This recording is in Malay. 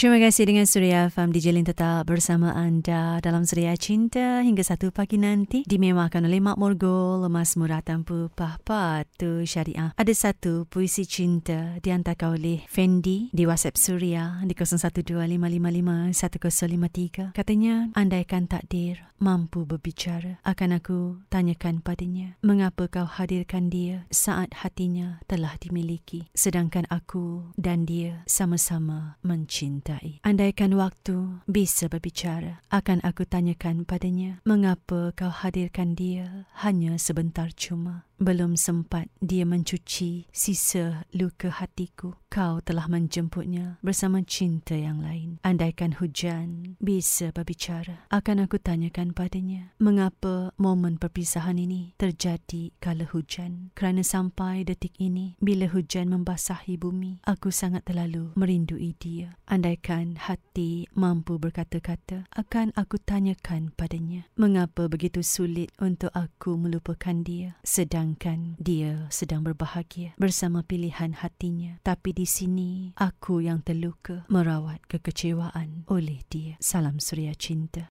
Terima kasih dengan Suria Fam DJ Lin tetap bersama anda dalam Suria Cinta hingga satu pagi nanti dimewahkan oleh Mak Morgul, lemas murah tanpa pahpa tu syariah. Ada satu puisi cinta diantarkan oleh Fendi di WhatsApp Suria di 0125551053. Katanya, andaikan takdir mampu berbicara, akan aku tanyakan padanya, mengapa kau hadirkan dia saat hatinya telah dimiliki, sedangkan aku dan dia sama-sama mencinta cintai. Andaikan waktu bisa berbicara, akan aku tanyakan padanya, mengapa kau hadirkan dia hanya sebentar cuma? Belum sempat dia mencuci sisa luka hatiku. Kau telah menjemputnya bersama cinta yang lain. Andaikan hujan bisa berbicara, akan aku tanyakan padanya, mengapa momen perpisahan ini terjadi kala hujan? Kerana sampai detik ini, bila hujan membasahi bumi, aku sangat terlalu merindui dia. Andaikan hati mampu berkata-kata, akan aku tanyakan padanya, mengapa begitu sulit untuk aku melupakan dia? Sedang Bayangkan dia sedang berbahagia bersama pilihan hatinya. Tapi di sini, aku yang terluka merawat kekecewaan oleh dia. Salam Suria Cinta.